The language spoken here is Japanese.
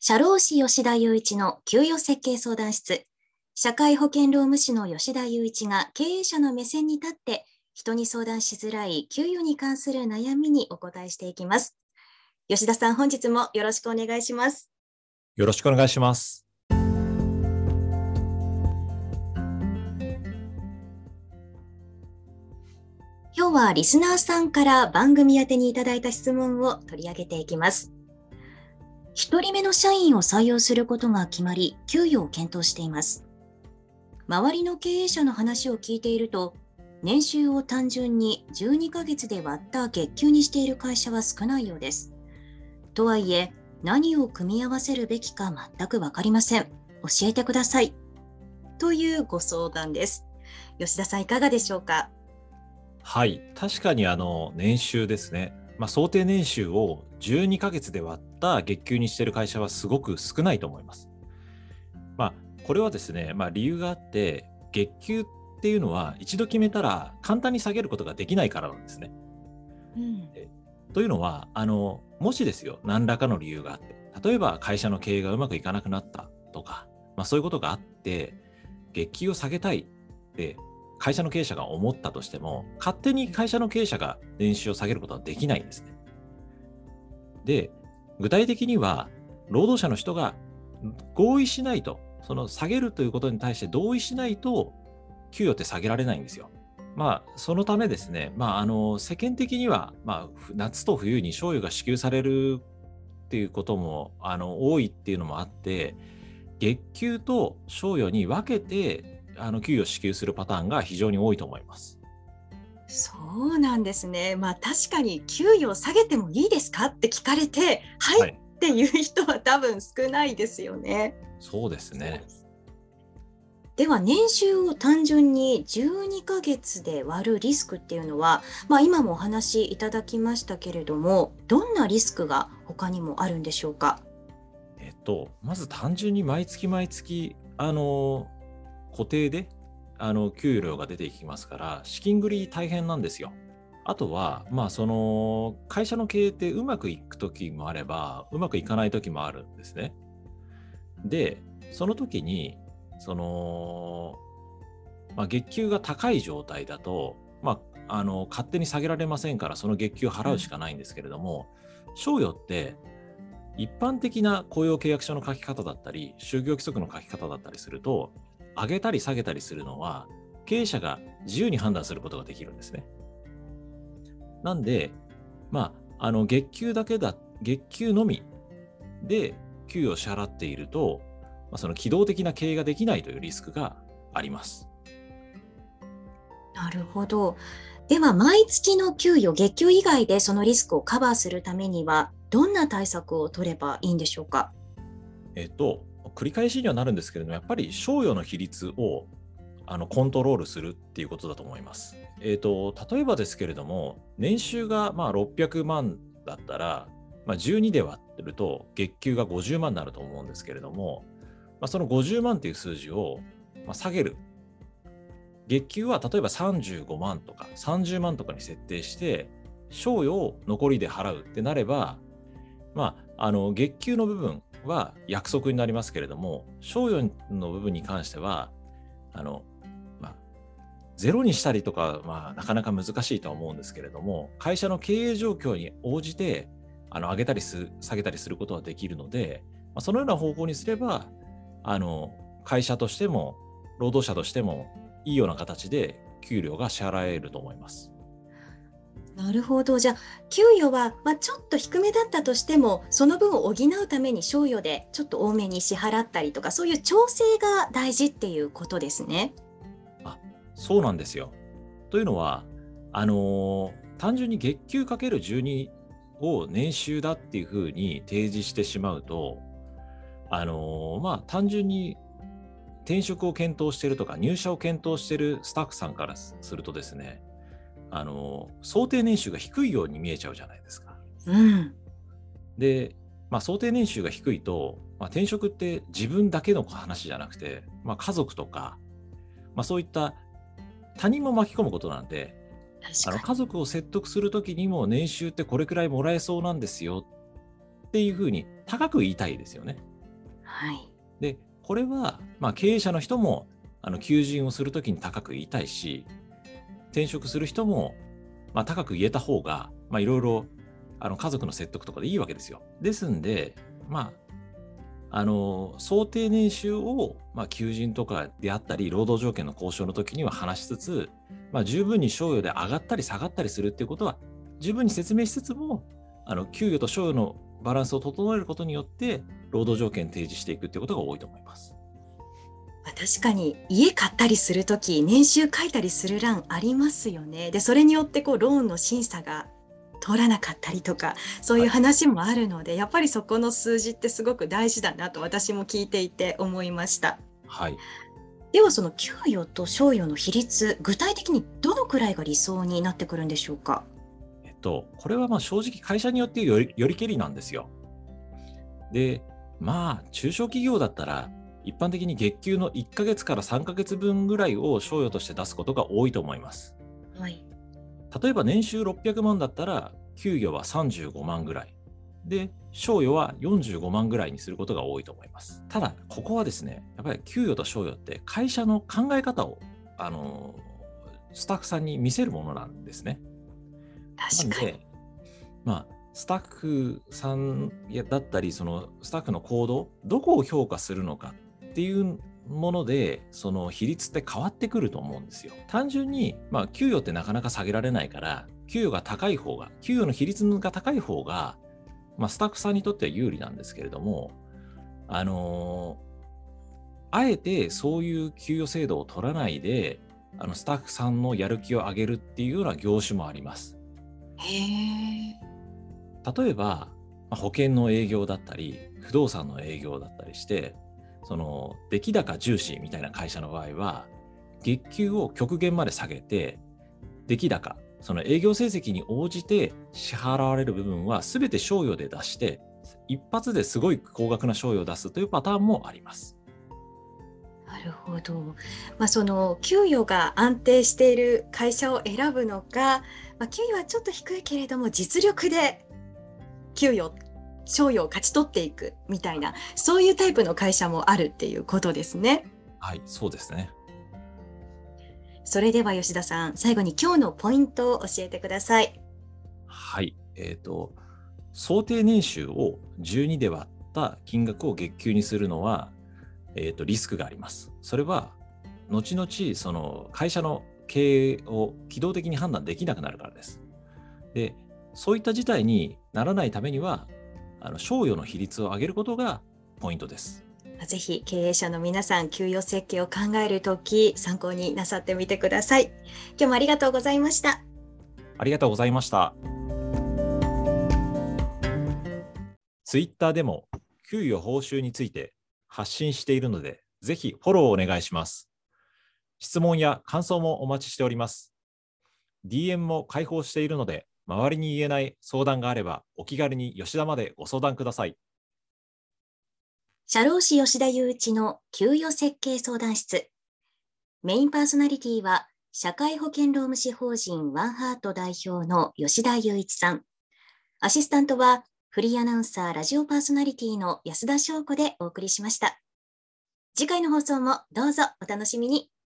社労士吉田雄一の給与設計相談室。社会保険労務士の吉田雄一が経営者の目線に立って人に相談しづらい給与に関する悩みにお答えしていきます。吉田さん、本日もよろしくお願いします。よろしくお願いします。今日はリスナーさんから番組宛てにいただいた質問を取り上げていきます。1人目の社員を採用することが決まり、給与を検討しています。周りの経営者の話を聞いていると、年収を単純に12ヶ月で割った月給にしている会社は少ないようです。とはいえ、何を組み合わせるべきか全く分かりません。教えてください。というご相談です。吉田さん、いかがでしょうか？はい、確かにあの年収ですね。まあ、想定年収を12ヶ月で割った月給にしている会社はすごく少ないと思います。まあ、これはですね、まあ、理由があって、月給っていうのは一度決めたら簡単に下げることができないからなんですね。うん、というのはあの、もしですよ、何らかの理由があって、例えば会社の経営がうまくいかなくなったとか、まあ、そういうことがあって、月給を下げたいって会社の経営者が思ったとしても、勝手に会社の経営者が年収を下げることはできないんですね。で、具体的には、労働者の人が合意しないと、その下げるということに対して同意しないと、給与って下げられないんですよ。まあ、そのためですね、まあ、あの世間的には、まあ、夏と冬に賞与が支給されるっていうこともあの多いっていうのもあって、月給と賞与に分けてあの給与支給するパターンが非常に多いと思います。そうなんですね。まあ確かに給与を下げてもいいですか？って聞かれて、はい、はい、っていう人は多分少ないですよね。そうですね。では年収を単純に12ヶ月で割るリスクっていうのは、まあ、今もお話しいただきましたけれどもどんなリスクが他にもあるんでしょうか？えっとまず単純に毎月毎月あの固定であの給料が出ていきますから、資金繰り大変なんですよ。あとは、まあ、その会社の経営ってうまくいく時もあれば、うまくいかない時もあるんですね。で、その時に、その、まあ、月給が高い状態だと、まあ、あの勝手に下げられませんから、その月給払うしかないんですけれども、賞与って一般的な雇用契約書の書き方だったり、就業規則の書き方だったりすると、上げたり下げたりするのは、経営者が自由に判断することができるんですね。なんで、まあ、あの月給だけだ、月給のみで給与を支払っていると、まあ、その機動的な経営ができないというリスクがあります。なるほど。では、毎月の給与、月給以外でそのリスクをカバーするためには、どんな対策を取ればいいんでしょうか？えっと、繰り返しにはなるんですけれども、やっぱり賞与の比率をあのコントロールするっていうことだと思います。えっ、ー、と、例えばですけれども、年収がまあ600万だったら、まあ、12で割ってると月給が50万になると思うんですけれども、まあ、その50万っていう数字をま下げる。月給は例えば35万とか30万とかに設定して、賞与を残りで払うってなれば、まあ、あの月給の部分は約束になりますけれども、賞与の部分に関しては、あの、まあ、ゼロにしたりとか、まあ、なかなか難しいとは思うんですけれども、会社の経営状況に応じて、あの上げたりす下げたりすることはできるので、まあ、そのような方法にすれば、あの会社としても、労働者としても、いいような形で給料が支払えると思います。なるほど。じゃあ、給与は、まあ、ちょっと低めだったとしても、その分を補うために賞与でちょっと多めに支払ったりとか、そういう調整が大事っていうことですね。あそうなんですよ。というのは、あのー、単純に月給かける12を年収だっていうふうに提示してしまうと、あのー、まあ、単純に転職を検討してるとか、入社を検討してるスタッフさんからするとですね、あの想定年収が低いように見えちゃうじゃないですか。うん、で、まあ、想定年収が低いと、まあ、転職って自分だけの話じゃなくて、まあ、家族とか、まあ、そういった他人も巻き込むことなんであの家族を説得するときにも年収ってこれくらいもらえそうなんですよっていうふうに高く言いたいですよね。はい。で、これは、まあ、経営者の人もあの求人をするときに高く言いたいし、転職する人も、まあ、高く言えた方が、まあ、いろいろあの家族の説得とかでいいわけですよ。ですんで、まあ、あの想定年収を、まあ、求人とかであったり、労働条件の交渉の時には話しつつ、まあ、十分に賞与で上がったり下がったりするっていうことは、十分に説明しつつも、あの給与と賞与のバランスを整えることによって、労働条件提示していくっていうことが多いと思います。確かに家買ったりする時年収書いたりする欄ありますよね。でそれによってこうローンの審査が通らなかったりとかそういう話もあるので、はい、やっぱりそこの数字ってすごく大事だなと私も聞いていて思いました。はい、ではその給与と賞与の比率具体的にどのくらいが理想になってくるんでしょうか？えっとこれはまあ正直会社によってよりよりけりなんですよ。でまあ中小企業だったら一般的に月給の1ヶ月から3ヶ月分ぐらいを賞与として出すことが多いと思います。はい、例えば年収600万だったら、給与は35万ぐらい。で、賞与は45万ぐらいにすることが多いと思います。ただ、ここはですね、やっぱり給与と賞与って会社の考え方を、あの、スタッフさんに見せるものなんですね。確かに。まあ、スタッフさんだったり、そのスタッフの行動、どこを評価するのかっていうもので、その比率って変わってくると思うんですよ。単純に、まあ、給与ってなかなか下げられないから、給与が高い方が、給与の比率が高い方が、まあ、スタッフさんにとっては有利なんですけれども、あのー、あえてそういう給与制度を取らないで、あのスタッフさんのやる気を上げるっていうような業種もあります。へ例えば、まあ、保険の営業だったり、不動産の営業だったりして、その出来高重視みたいな会社の場合は、月給を極限まで下げて、出来高、その営業成績に応じて支払われる部分は全て賞与で出して、一発ですごい高額な賞与を出すというパターンもあります。なるほど。まあ、その給与が安定している会社を選ぶのか、まあ、給与はちょっと低いけれども実力で給与賞与を勝ち取っていくみたいなそういうタイプの会社もあるっていうことですね。はいそうですねそれでは吉田さん最後に今日のポイントを教えてください。はいえーと、想定年収を12で割った金額を月給にするのは、えーとリスクがあります。それは後々その会社の経営を機動的に判断できなくなるからです。でそういった事態にならないためにはあの賞与の比率を上げることがポイントです。ぜひ経営者の皆さん、給与設計を考えるとき、参考になさってみてください。今日もありがとうございました。ありがとうございました。ツイッターでも給与報酬について発信しているので、ぜひフォローお願いします。質問や感想もお待ちしております。DM も開放しているので、周りに言えない相談があれば、お気軽に吉田までご相談ください。社労士吉田雄一の給与設計相談室。メインパーソナリティは、社会保険労務士法人ワンハート代表の吉田雄一さん。アシスタントは、フリーアナウンサー、ラジオパーソナリティの安田翔子でお送りしました。次回の放送もどうぞお楽しみに。